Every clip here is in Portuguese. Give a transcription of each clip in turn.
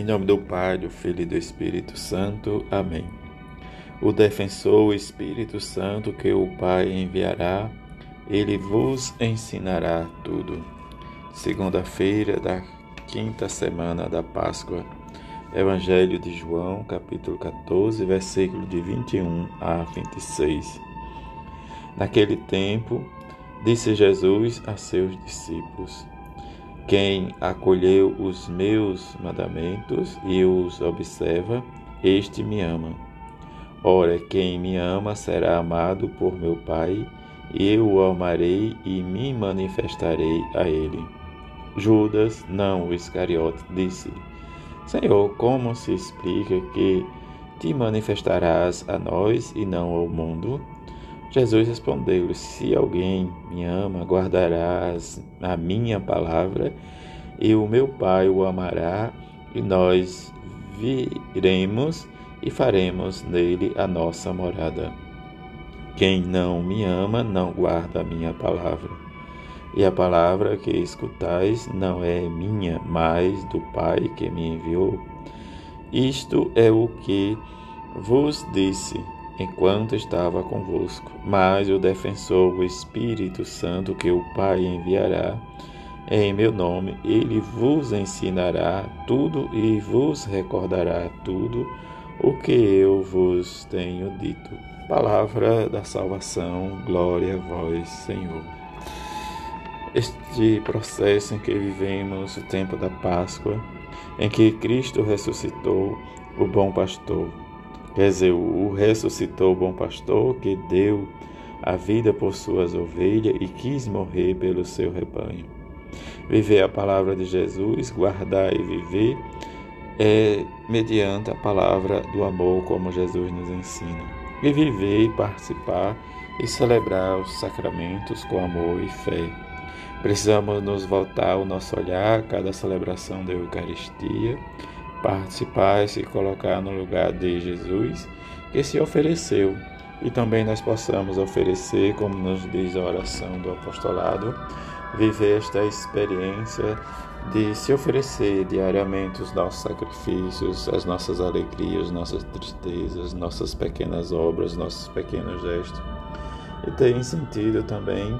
Em nome do Pai, do Filho e do Espírito Santo. Amém. O defensor, o Espírito Santo, que o Pai enviará, ele vos ensinará tudo. Segunda-feira da quinta semana da Páscoa. Evangelho de João, capítulo 14, versículo de 21 a 26. Naquele tempo, disse Jesus a seus discípulos: quem acolheu os meus mandamentos e os observa, este me ama. Ora, quem me ama será amado por meu Pai, e eu o amarei e me manifestarei a ele. Judas, não o Iscariote, disse: Senhor, como se explica que te manifestarás a nós e não ao mundo? Jesus respondeu: Se alguém me ama, guardará a minha palavra, e o meu Pai o amará, e nós viremos e faremos nele a nossa morada. Quem não me ama, não guarda a minha palavra. E a palavra que escutais não é minha, mas do Pai que me enviou. Isto é o que vos disse enquanto estava convosco. Mas o defensor, o Espírito Santo, que o Pai enviará, em meu nome, ele vos ensinará tudo e vos recordará tudo o que eu vos tenho dito. Palavra da salvação, glória a vós, Senhor. Este processo em que vivemos, o tempo da Páscoa, em que Cristo ressuscitou, o bom pastor, Quer dizer, o ressuscitou o bom pastor que deu a vida por suas ovelhas e quis morrer pelo seu rebanho. Viver a palavra de Jesus, guardar e viver, é mediante a palavra do amor, como Jesus nos ensina. E viver e participar e celebrar os sacramentos com amor e fé. Precisamos nos voltar o nosso olhar a cada celebração da Eucaristia participar e se colocar no lugar de Jesus que se ofereceu e também nós possamos oferecer, como nos diz a oração do apostolado, viver esta experiência de se oferecer diariamente os nossos sacrifícios, as nossas alegrias, nossas tristezas, nossas pequenas obras, nossos pequenos gestos. E tem sentido também,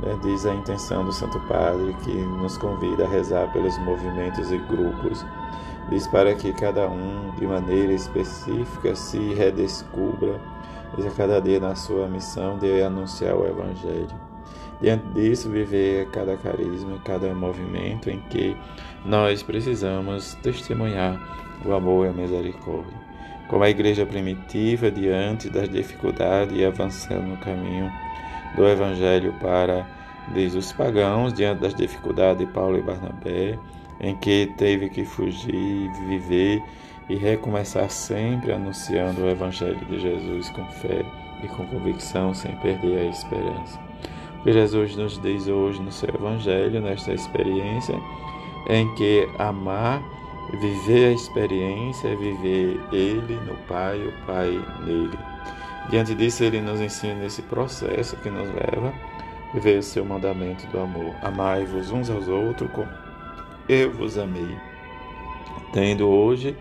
né, diz a intenção do Santo Padre, que nos convida a rezar pelos movimentos e grupos diz para que cada um, de maneira específica, se redescubra a cada dia na sua missão de anunciar o Evangelho. Diante disso, viver cada carisma, cada movimento em que nós precisamos testemunhar o amor e a misericórdia. Como a igreja primitiva, diante das dificuldades e avançando no caminho do Evangelho para, diz os pagãos, diante das dificuldades de Paulo e Barnabé, em que teve que fugir, viver e recomeçar sempre anunciando o Evangelho de Jesus com fé e com convicção, sem perder a esperança. O que Jesus nos diz hoje no seu Evangelho, nesta experiência, em que amar, viver a experiência, é viver Ele no Pai, o Pai nele. Diante disso, Ele nos ensina esse processo que nos leva a viver o seu mandamento do amor. Amai-vos uns aos outros como eu vos amei. Tendo hoje,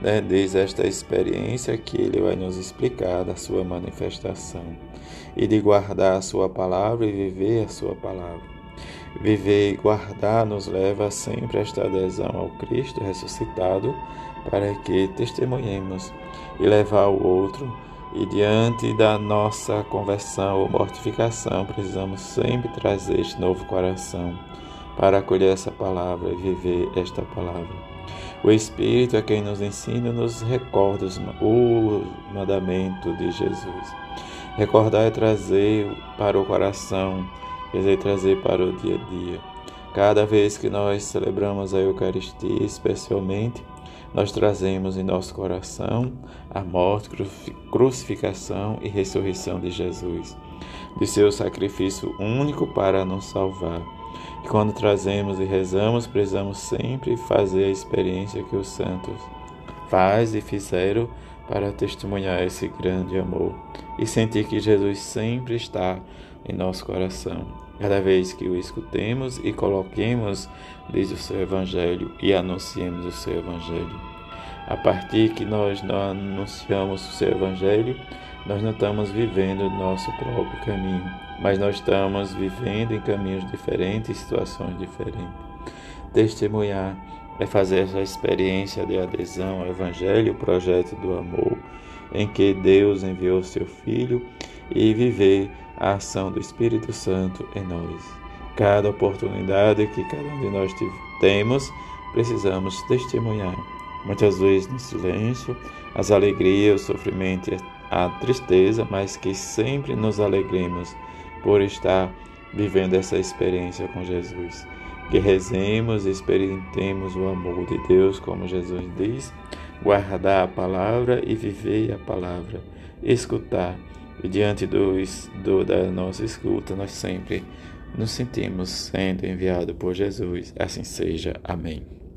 né, desde esta experiência que ele vai nos explicar da sua manifestação e de guardar a sua palavra e viver a sua palavra. Viver e guardar nos leva sempre a esta adesão ao Cristo ressuscitado para que testemunhemos e levar o outro e diante da nossa conversão ou mortificação, precisamos sempre trazer este novo coração para acolher essa palavra e viver esta palavra. O Espírito é quem nos ensina e nos recorda o mandamento de Jesus. Recordar é trazer para o coração, dizer, trazer para o dia a dia. Cada vez que nós celebramos a Eucaristia, especialmente, nós trazemos em nosso coração a morte, crucificação e ressurreição de Jesus, de seu sacrifício único para nos salvar e quando trazemos e rezamos, precisamos sempre fazer a experiência que os santos faz e fizeram para testemunhar esse grande amor e sentir que Jesus sempre está em nosso coração. cada vez que o escutemos e coloquemos desde o seu Evangelho e anunciemos o seu Evangelho. A partir que nós não anunciamos o seu Evangelho, nós não estamos vivendo o nosso próprio caminho, mas nós estamos vivendo em caminhos diferentes, situações diferentes. Testemunhar é fazer essa experiência de adesão ao Evangelho, o projeto do amor, em que Deus enviou seu Filho e viver a ação do Espírito Santo em nós. Cada oportunidade que cada um de nós temos, precisamos testemunhar. Muitas vezes no silêncio, as alegrias, o sofrimento e a tristeza, mas que sempre nos alegremos por estar vivendo essa experiência com Jesus. Que rezemos e experimentemos o amor de Deus, como Jesus diz, guardar a palavra e viver a palavra, escutar. E diante do, do, da nossa escuta, nós sempre nos sentimos sendo enviados por Jesus. Assim seja. Amém.